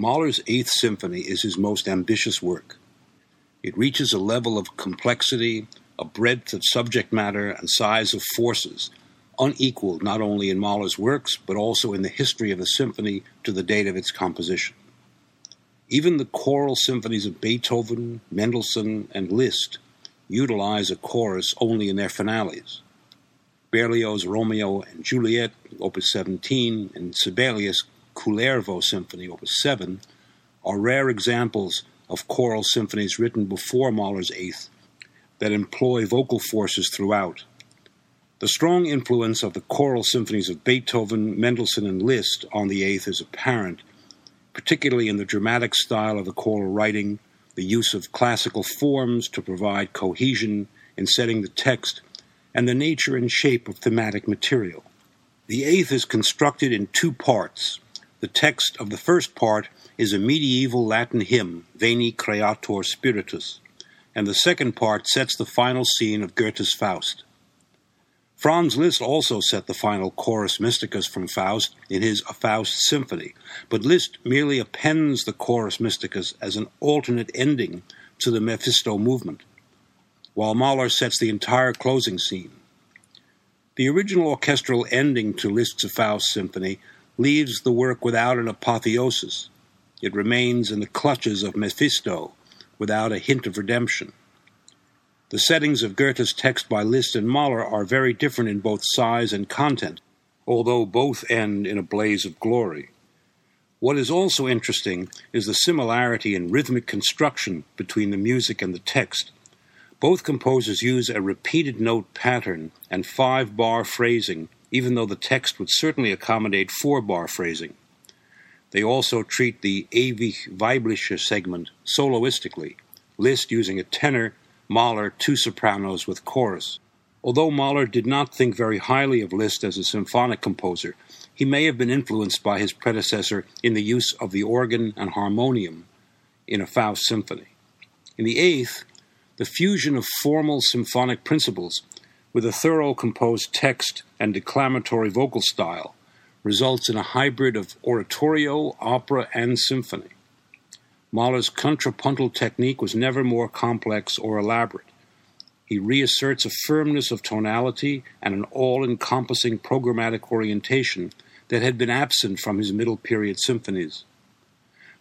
Mahler's Eighth Symphony is his most ambitious work. It reaches a level of complexity, a breadth of subject matter, and size of forces unequaled not only in Mahler's works, but also in the history of the symphony to the date of its composition. Even the choral symphonies of Beethoven, Mendelssohn, and Liszt utilize a chorus only in their finales. Berlioz's Romeo and Juliet, Opus 17, and Sibelius' Kullervo Symphony, Opus 7, are rare examples of choral symphonies written before Mahler's Eighth that employ vocal forces throughout. The strong influence of the choral symphonies of Beethoven, Mendelssohn, and Liszt on the Eighth is apparent, particularly in the dramatic style of the choral writing, the use of classical forms to provide cohesion in setting the text, and the nature and shape of thematic material. The Eighth is constructed in two parts. The text of the first part is a medieval Latin hymn, Veni Creator Spiritus, and the second part sets the final scene of Goethe's Faust. Franz Liszt also set the final chorus mysticus from Faust in his A Faust Symphony, but Liszt merely appends the chorus mysticus as an alternate ending to the Mephisto movement, while Mahler sets the entire closing scene. The original orchestral ending to Liszt's A Faust Symphony leaves the work without an apotheosis. It remains in the clutches of Mephisto without a hint of redemption. The settings of Goethe's text by Liszt and Mahler are very different in both size and content, although both end in a blaze of glory. What is also interesting is the similarity in rhythmic construction between the music and the text. Both composers use a repeated note pattern and five bar phrasing, even though the text would certainly accommodate four bar phrasing. They also treat the ewig weibliche segment soloistically, Liszt using a tenor Mahler two sopranos with chorus. Although Mahler did not think very highly of Liszt as a symphonic composer, he may have been influenced by his predecessor in the use of the organ and harmonium in a Faust symphony. In the eighth, the fusion of formal symphonic principles with a through composed text and declamatory vocal style results in a hybrid of oratorio, opera, and symphony. Mahler's contrapuntal technique was never more complex or elaborate. He reasserts a firmness of tonality and an all encompassing programmatic orientation that had been absent from his middle period symphonies.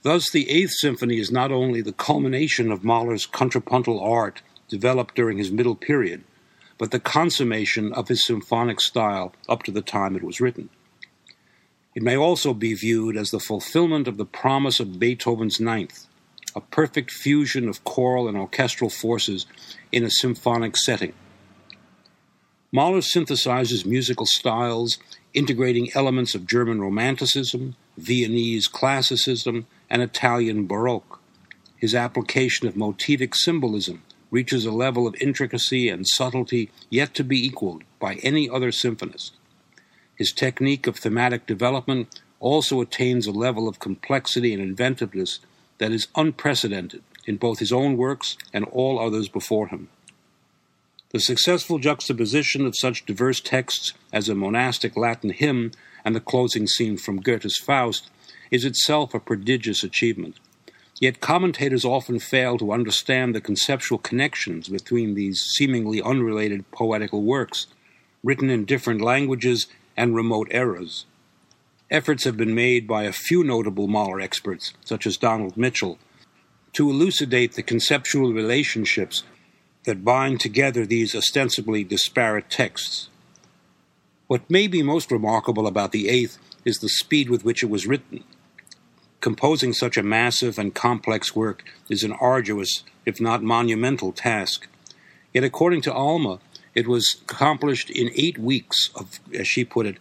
Thus, the Eighth Symphony is not only the culmination of Mahler's contrapuntal art developed during his middle period, but the consummation of his symphonic style up to the time it was written. It may also be viewed as the fulfillment of the promise of Beethoven's Ninth, a perfect fusion of choral and orchestral forces in a symphonic setting. Mahler synthesizes musical styles, integrating elements of German Romanticism, Viennese classicism, and Italian Baroque. His application of motivic symbolism reaches a level of intricacy and subtlety yet to be equaled by any other symphonist. His technique of thematic development also attains a level of complexity and inventiveness that is unprecedented in both his own works and all others before him. The successful juxtaposition of such diverse texts as a monastic Latin hymn and the closing scene from Goethe's Faust is itself a prodigious achievement. Yet commentators often fail to understand the conceptual connections between these seemingly unrelated poetical works, written in different languages and remote eras. Efforts have been made by a few notable Mahler experts, such as Donald Mitchell, to elucidate the conceptual relationships that bind together these ostensibly disparate texts. What may be most remarkable about the Eighth is the speed with which it was written. Composing such a massive and complex work is an arduous, if not monumental, task. Yet, according to Alma, it was accomplished in eight weeks of, as she put it,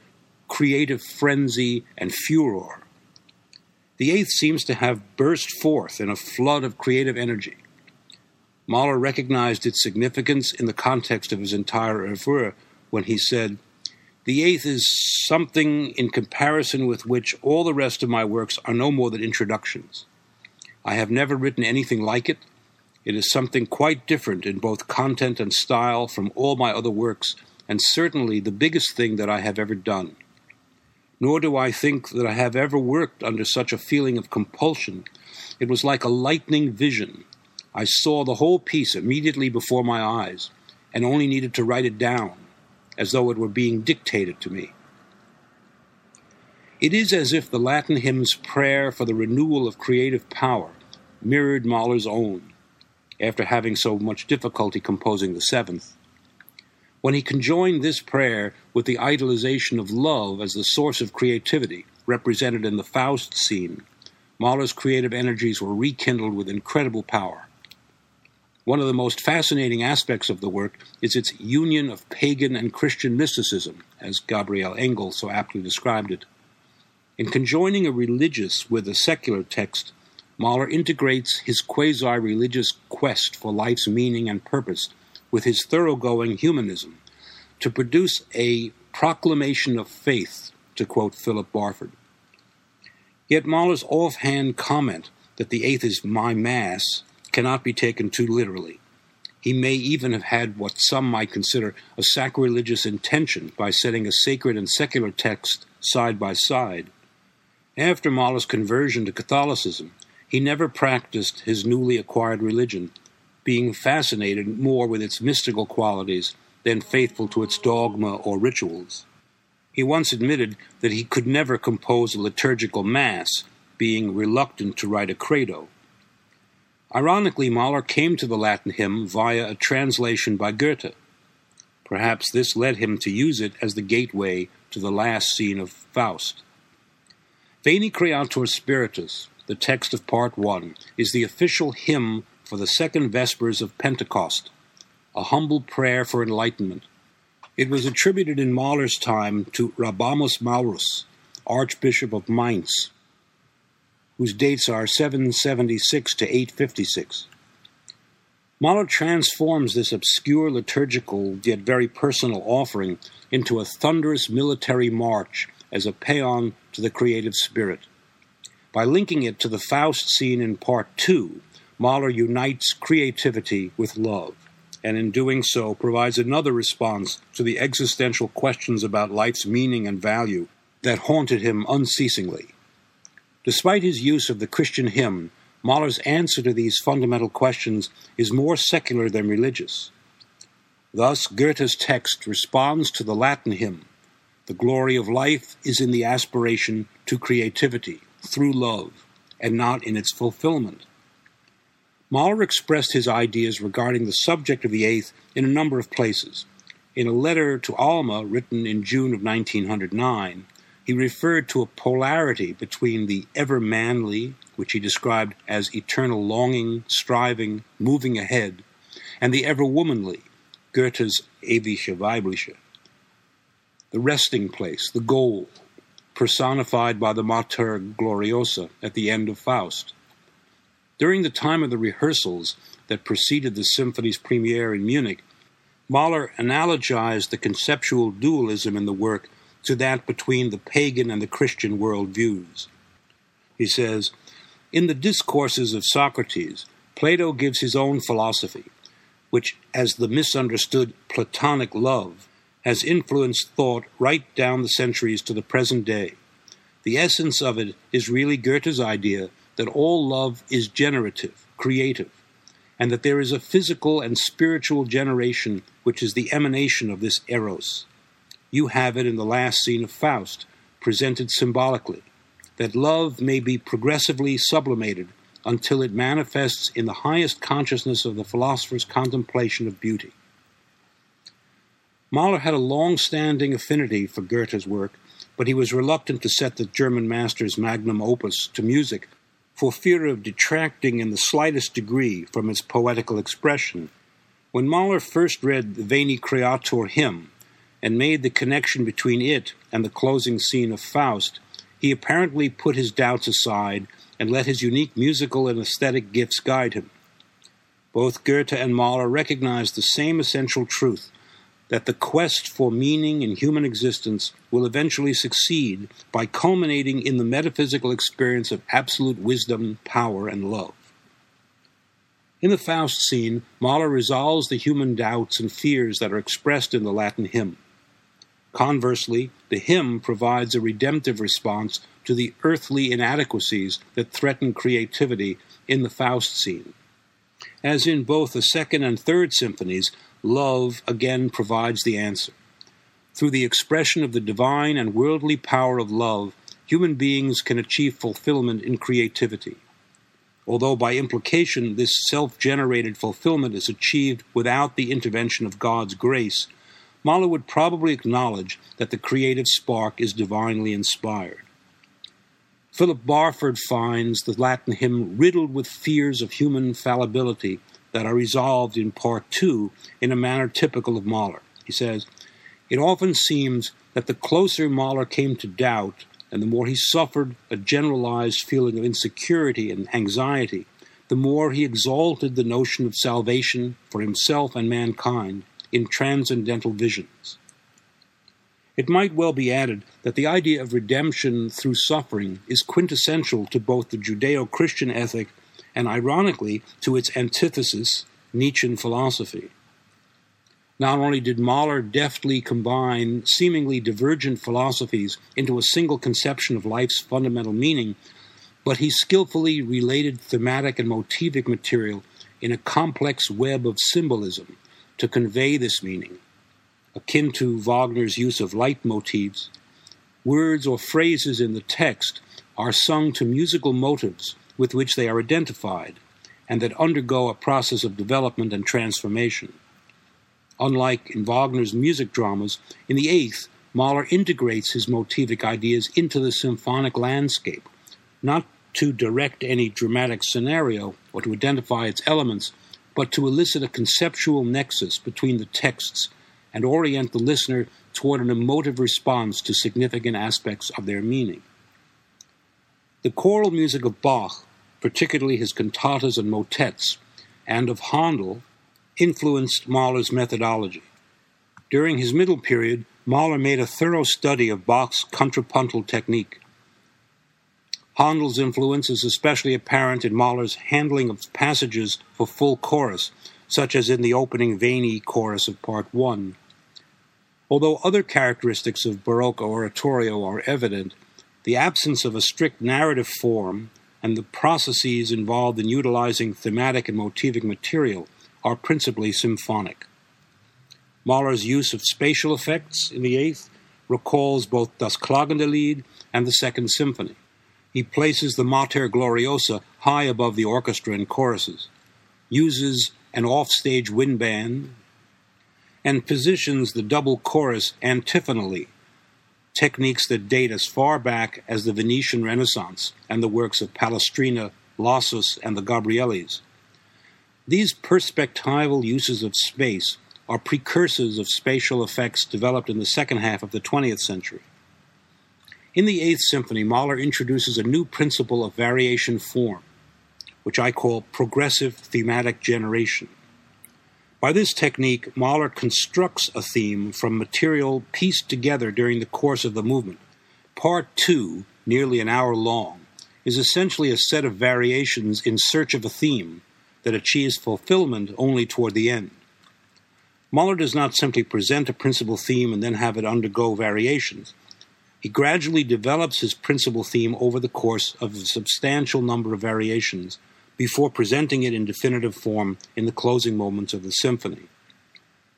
creative frenzy and furor. The eighth seems to have burst forth in a flood of creative energy. Mahler recognized its significance in the context of his entire oeuvre when he said, The eighth is something in comparison with which all the rest of my works are no more than introductions. I have never written anything like it, it is something quite different in both content and style from all my other works, and certainly the biggest thing that I have ever done. nor do I think that I have ever worked under such a feeling of compulsion. It was like a lightning vision. I saw the whole piece immediately before my eyes, and only needed to write it down, as though it were being dictated to me. It is as if the Latin hymn's prayer for the renewal of creative power mirrored Mahler's own, after having so much difficulty composing the seventh. When he conjoined this prayer with the idolization of love as the source of creativity, represented in the Faust scene, Mahler's creative energies were rekindled with incredible power. One of the most fascinating aspects of the work is its union of pagan and Christian mysticism, as Gabriel Engel so aptly described it. In conjoining a religious with a secular text, Mahler integrates his quasi religious quest for life's meaning and purpose with his thoroughgoing humanism to produce a proclamation of faith, to quote Philip Barford. Yet Mahler's offhand comment that the eighth is my Mass cannot be taken too literally. He may even have had what some might consider a sacrilegious intention by setting a sacred and secular text side by side. After Mahler's conversion to Catholicism, he never practiced his newly acquired religion, being fascinated more with its mystical qualities than faithful to its dogma or rituals. He once admitted that he could never compose a liturgical mass, being reluctant to write a credo. Ironically, Mahler came to the Latin hymn via a translation by Goethe. Perhaps this led him to use it as the gateway to the last scene of Faust. Veni Creator Spiritus, the text of Part 1, is the official hymn for the second Vespers of Pentecost, a humble prayer for enlightenment. It was attributed in Mahler's time to Rabanus Maurus, Archbishop of Mainz, whose dates are 776 to 856. Mahler transforms this obscure liturgical yet very personal offering into a thunderous military march as a paean to the creative spirit. By linking it to the Faust scene in Part 2, Mahler unites creativity with love, and in doing so provides another response to the existential questions about life's meaning and value that haunted him unceasingly. Despite his use of the Christian hymn, Mahler's answer to these fundamental questions is more secular than religious. Thus, Goethe's text responds to the Latin hymn The glory of life is in the aspiration to creativity through love, and not in its fulfillment. Mahler expressed his ideas regarding the subject of the eighth in a number of places. In a letter to Alma written in June of 1909, he referred to a polarity between the ever manly, which he described as eternal longing, striving, moving ahead, and the ever womanly, Goethe's ewige Weibliche. The resting place, the goal, personified by the Mater Gloriosa at the end of Faust. During the time of the rehearsals that preceded the symphony's premiere in Munich, Mahler analogized the conceptual dualism in the work to that between the pagan and the Christian worldviews. He says, In the discourses of Socrates, Plato gives his own philosophy, which, as the misunderstood Platonic love, has influenced thought right down the centuries to the present day. The essence of it is really Goethe's idea that all love is generative, creative, and that there is a physical and spiritual generation which is the emanation of this eros. You have it in the last scene of Faust, presented symbolically, that love may be progressively sublimated until it manifests in the highest consciousness of the philosopher's contemplation of beauty. Mahler had a long standing affinity for Goethe's work, but he was reluctant to set the German master's magnum opus to music for fear of detracting in the slightest degree from its poetical expression. When Mahler first read the Veni Creator hymn and made the connection between it and the closing scene of Faust, he apparently put his doubts aside and let his unique musical and aesthetic gifts guide him. Both Goethe and Mahler recognized the same essential truth that the quest for meaning in human existence will eventually succeed by culminating in the metaphysical experience of absolute wisdom, power, and love. In the Faust scene, Mahler resolves the human doubts and fears that are expressed in the Latin hymn. Conversely, the hymn provides a redemptive response to the earthly inadequacies that threaten creativity in the Faust scene. As in both the second and third symphonies, love again provides the answer. Through the expression of the divine and worldly power of love, human beings can achieve fulfillment in creativity. Although by implication this self generated fulfillment is achieved without the intervention of God's grace, Mahler would probably acknowledge that the creative spark is divinely inspired. Philip Barford finds the Latin hymn riddled with fears of human fallibility that are resolved in part two in a manner typical of Mahler. He says, It often seems that the closer Mahler came to doubt, and the more he suffered a generalized feeling of insecurity and anxiety, the more he exalted the notion of salvation for himself and mankind in transcendental visions. It might well be added that the idea of redemption through suffering is quintessential to both the Judeo Christian ethic and, ironically, to its antithesis, Nietzschean philosophy. Not only did Mahler deftly combine seemingly divergent philosophies into a single conception of life's fundamental meaning, but he skillfully related thematic and motivic material in a complex web of symbolism to convey this meaning, akin to Wagner's use of leitmotifs. Words or phrases in the text are sung to musical motives with which they are identified and that undergo a process of development and transformation. Unlike in Wagner's music dramas, in the Eighth, Mahler integrates his motivic ideas into the symphonic landscape, not to direct any dramatic scenario or to identify its elements, but to elicit a conceptual nexus between the texts and orient the listener toward an emotive response to significant aspects of their meaning. The choral music of Bach, particularly his cantatas and motets, and of Handel, influenced Mahler's methodology. During his middle period, Mahler made a thorough study of Bach's contrapuntal technique. Handel's influence is especially apparent in Mahler's handling of passages for full chorus, such as in the opening Veni chorus of Part 1. Although other characteristics of Baroque oratorio are evident, the absence of a strict narrative form and the processes involved in utilizing thematic and motivic material are principally symphonic. Mahler's use of spatial effects in the Eighth recalls both Das Klagende Lied and the Second Symphony. He places the Mater Gloriosa high above the orchestra and choruses, uses an offstage wind band, and positions the double chorus antiphonally, techniques that date as far back as the Venetian Renaissance and the works of Palestrina, Lassus, and the Gabrielis. These perspectival uses of space are precursors of spatial effects developed in the second half of the 20th century. In the Eighth Symphony, Mahler introduces a new principle of variation form, which I call progressive thematic generation. By this technique, Mahler constructs a theme from material pieced together during the course of the movement. Part 2, nearly an hour long, is essentially a set of variations in search of a theme that achieves fulfillment only toward the end. Mahler does not simply present a principal theme and then have it undergo variations. He gradually develops his principal theme over the course of a substantial number of variations before presenting it in definitive form in the closing moments of the symphony.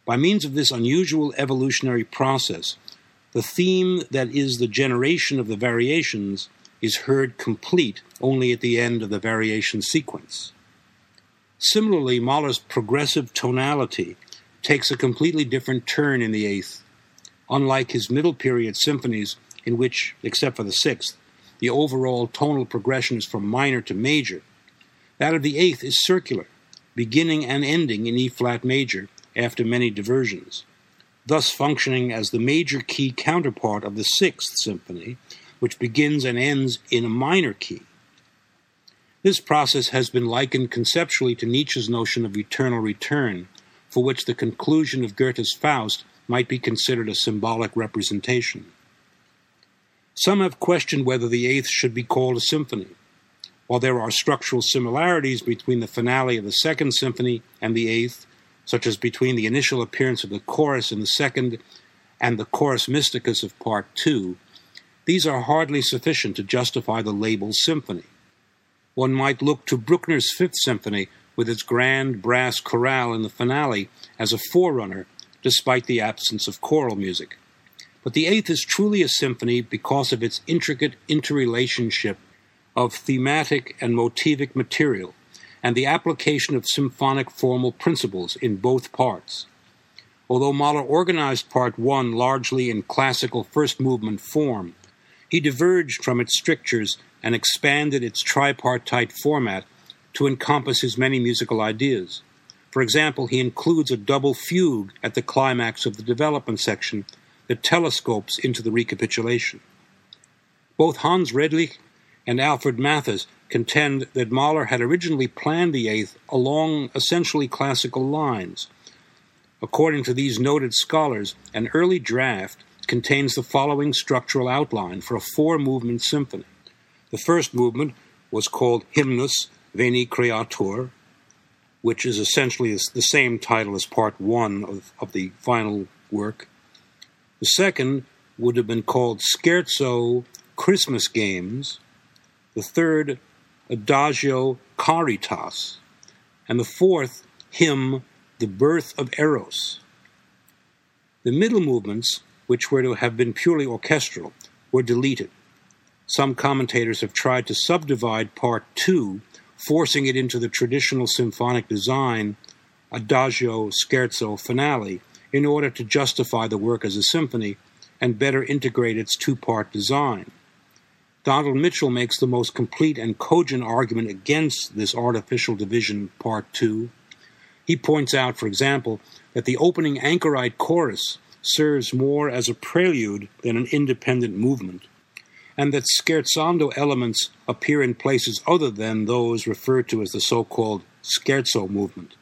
By means of this unusual evolutionary process, the theme that is the generation of the variations is heard complete only at the end of the variation sequence. Similarly, Mahler's progressive tonality takes a completely different turn in the eighth. Unlike his middle period symphonies, in which, except for the sixth, the overall tonal progression is from minor to major. That of the eighth is circular, beginning and ending in E flat major after many diversions, thus functioning as the major key counterpart of the sixth symphony, which begins and ends in a minor key. This process has been likened conceptually to Nietzsche's notion of eternal return, for which the conclusion of Goethe's Faust might be considered a symbolic representation. Some have questioned whether the Eighth should be called a symphony. While there are structural similarities between the finale of the Second Symphony and the Eighth, such as between the initial appearance of the chorus in the second and the chorus mysticus of Part 2, these are hardly sufficient to justify the label symphony. One might look to Bruckner's Fifth Symphony with its grand brass chorale in the finale as a forerunner, despite the absence of choral music. But the Eighth is truly a symphony because of its intricate interrelationship of thematic and motivic material and the application of symphonic formal principles in both parts. Although Mahler organized Part 1 largely in classical first movement form, he diverged from its strictures and expanded its tripartite format to encompass his many musical ideas. For example, he includes a double fugue at the climax of the development section that telescopes into the recapitulation. Both Hans Redlich and Alfred Mathis contend that Mahler had originally planned the Eighth along essentially classical lines. According to these noted scholars, an early draft contains the following structural outline for a four movement symphony. The first movement was called Hymnus Veni Creator, which is essentially the same title as part one of, of the final work. The second would have been called Scherzo Christmas Games. The third, Adagio Caritas. And the fourth, Hymn, The Birth of Eros. The middle movements which were to have been purely orchestral, were deleted. Some commentators have tried to subdivide Part 2, forcing it into the traditional symphonic design, adagio, scherzo, finale, in order to justify the work as a symphony and better integrate its two part design. Donald Mitchell makes the most complete and cogent argument against this artificial division, Part 2. He points out, for example, that the opening anchorite chorus serves more as a prelude than an independent movement, and that scherzando elements appear in places other than those referred to as the so called scherzo movement.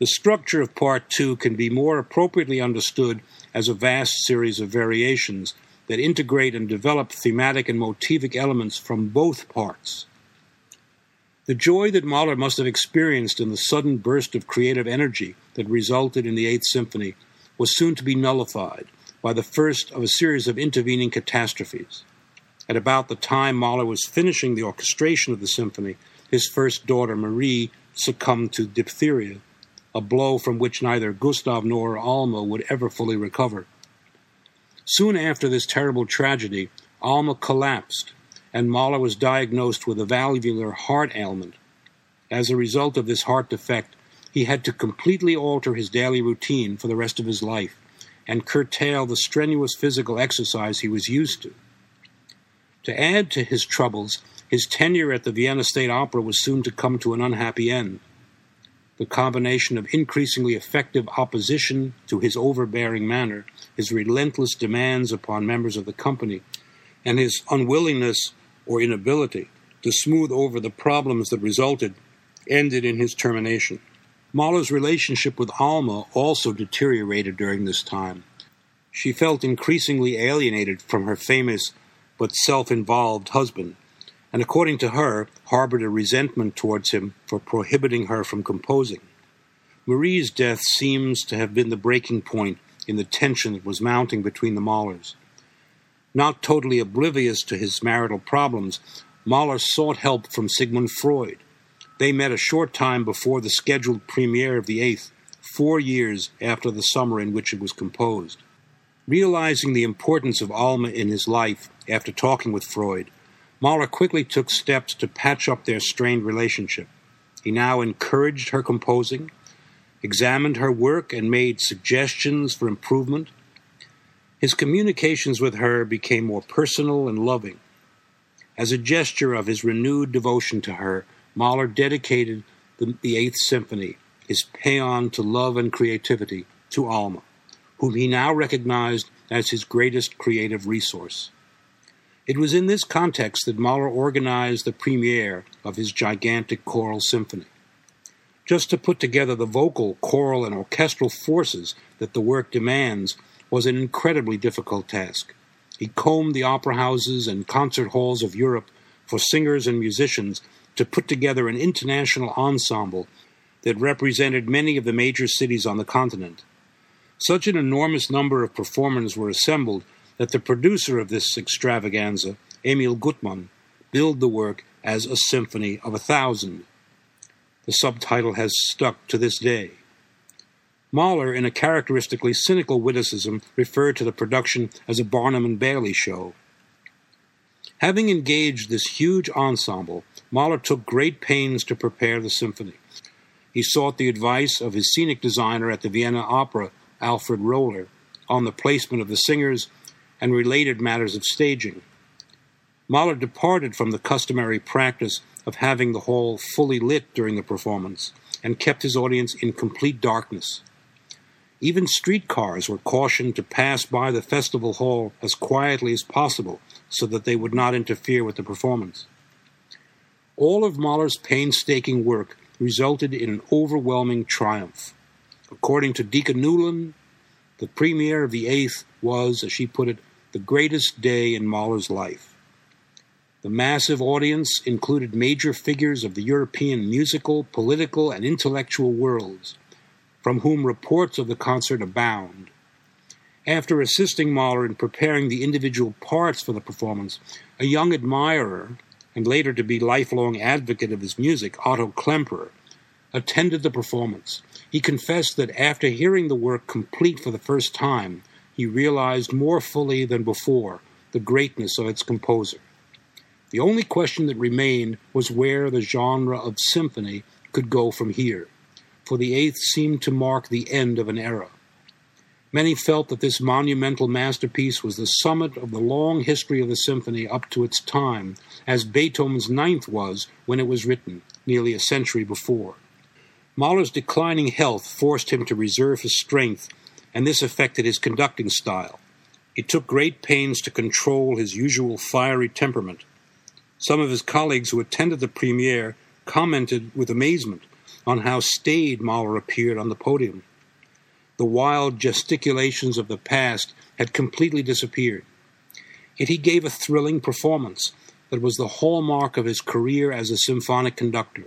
The structure of Part 2 can be more appropriately understood as a vast series of variations that integrate and develop thematic and motivic elements from both parts. The joy that Mahler must have experienced in the sudden burst of creative energy that resulted in the Eighth Symphony was soon to be nullified by the first of a series of intervening catastrophes. At about the time Mahler was finishing the orchestration of the symphony, his first daughter, Marie, succumbed to diphtheria, a blow from which neither Gustav nor Alma would ever fully recover. Soon after this terrible tragedy, Alma collapsed, and Mahler was diagnosed with a valvular heart ailment. As a result of this heart defect, he had to completely alter his daily routine for the rest of his life and curtail the strenuous physical exercise he was used to. To add to his troubles, his tenure at the Vienna State Opera was soon to come to an unhappy end. The combination of increasingly effective opposition to his overbearing manner, his relentless demands upon members of the company, and his unwillingness or inability to smooth over the problems that resulted ended in his termination. Mahler's relationship with Alma also deteriorated during this time. She felt increasingly alienated from her famous but self involved husband, and according to her, harbored a resentment towards him for prohibiting her from composing. Marie's death seems to have been the breaking point in the tension that was mounting between the Mahlers. Not totally oblivious to his marital problems, Mahler sought help from Sigmund Freud, they met a short time before the scheduled premiere of the Eighth, four years after the summer in which it was composed. Realizing the importance of Alma in his life after talking with Freud, Mahler quickly took steps to patch up their strained relationship. He now encouraged her composing, examined her work, and made suggestions for improvement. His communications with her became more personal and loving. As a gesture of his renewed devotion to her, Mahler dedicated the, the Eighth Symphony, his paean to love and creativity, to Alma, whom he now recognized as his greatest creative resource. It was in this context that Mahler organized the premiere of his gigantic choral symphony. Just to put together the vocal, choral, and orchestral forces that the work demands was an incredibly difficult task. He combed the opera houses and concert halls of Europe for singers and musicians to put together an international ensemble that represented many of the major cities on the continent. Such an enormous number of performers were assembled that the producer of this extravaganza, Emil Gutmann, billed the work as a symphony of a thousand. The subtitle has stuck to this day. Mahler, in a characteristically cynical witticism, referred to the production as a Barnum and Bailey show. Having engaged this huge ensemble, Mahler took great pains to prepare the symphony. He sought the advice of his scenic designer at the Vienna Opera, Alfred Roller, on the placement of the singers and related matters of staging. Mahler departed from the customary practice of having the hall fully lit during the performance and kept his audience in complete darkness. Even streetcars were cautioned to pass by the festival hall as quietly as possible so that they would not interfere with the performance. All of Mahler's painstaking work resulted in an overwhelming triumph. According to Dika Newlin, the premiere of The Eighth was, as she put it, the greatest day in Mahler's life. The massive audience included major figures of the European musical, political, and intellectual worlds, from whom reports of the concert abound. After assisting Mahler in preparing the individual parts for the performance, a young admirer, and later to be lifelong advocate of his music, Otto Klemperer, attended the performance. He confessed that after hearing the work complete for the first time, he realized more fully than before the greatness of its composer. The only question that remained was where the genre of symphony could go from here for the eighth seemed to mark the end of an era. Many felt that this monumental masterpiece was the summit of the long history of the symphony up to its time, as Beethoven's ninth was when it was written, nearly a century before. Mahler's declining health forced him to reserve his strength, and this affected his conducting style. He took great pains to control his usual fiery temperament. Some of his colleagues who attended the premiere commented with amazement on how staid Mahler appeared on the podium. The wild gesticulations of the past had completely disappeared. Yet he gave a thrilling performance that was the hallmark of his career as a symphonic conductor.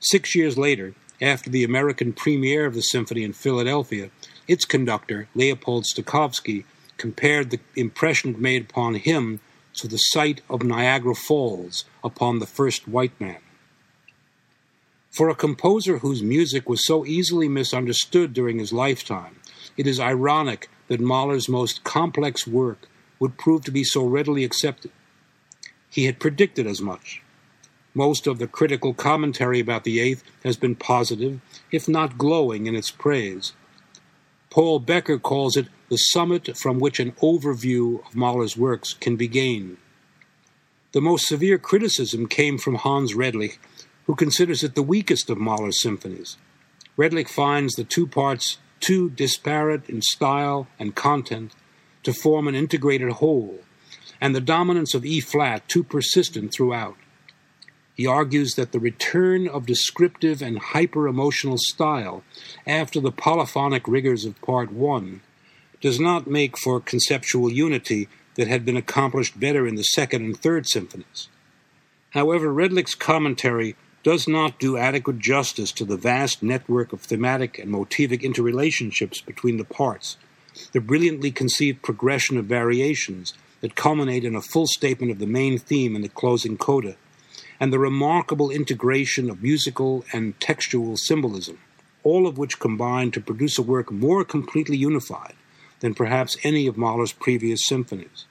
Six years later, after the American premiere of the symphony in Philadelphia, its conductor, Leopold Stokowski, compared the impression made upon him to the sight of Niagara Falls upon the first white man. For a composer whose music was so easily misunderstood during his lifetime, it is ironic that Mahler's most complex work would prove to be so readily accepted. He had predicted as much. Most of the critical commentary about the Eighth has been positive, if not glowing, in its praise. Paul Bekker calls it the summit from which an overview of Mahler's works can be gained. The most severe criticism came from Hans Redlich, who considers it the weakest of Mahler's symphonies. Redlich finds the two parts too disparate in style and content to form an integrated whole, and the dominance of E flat too persistent throughout. He argues that the return of descriptive and hyper emotional style after the polyphonic rigors of Part 1 does not make for conceptual unity that had been accomplished better in the second and third symphonies. However, Redlich's commentary does not do adequate justice to the vast network of thematic and motivic interrelationships between the parts, the brilliantly conceived progression of variations that culminate in a full statement of the main theme in the closing coda, and the remarkable integration of musical and textual symbolism, all of which combine to produce a work more completely unified than perhaps any of Mahler's previous symphonies.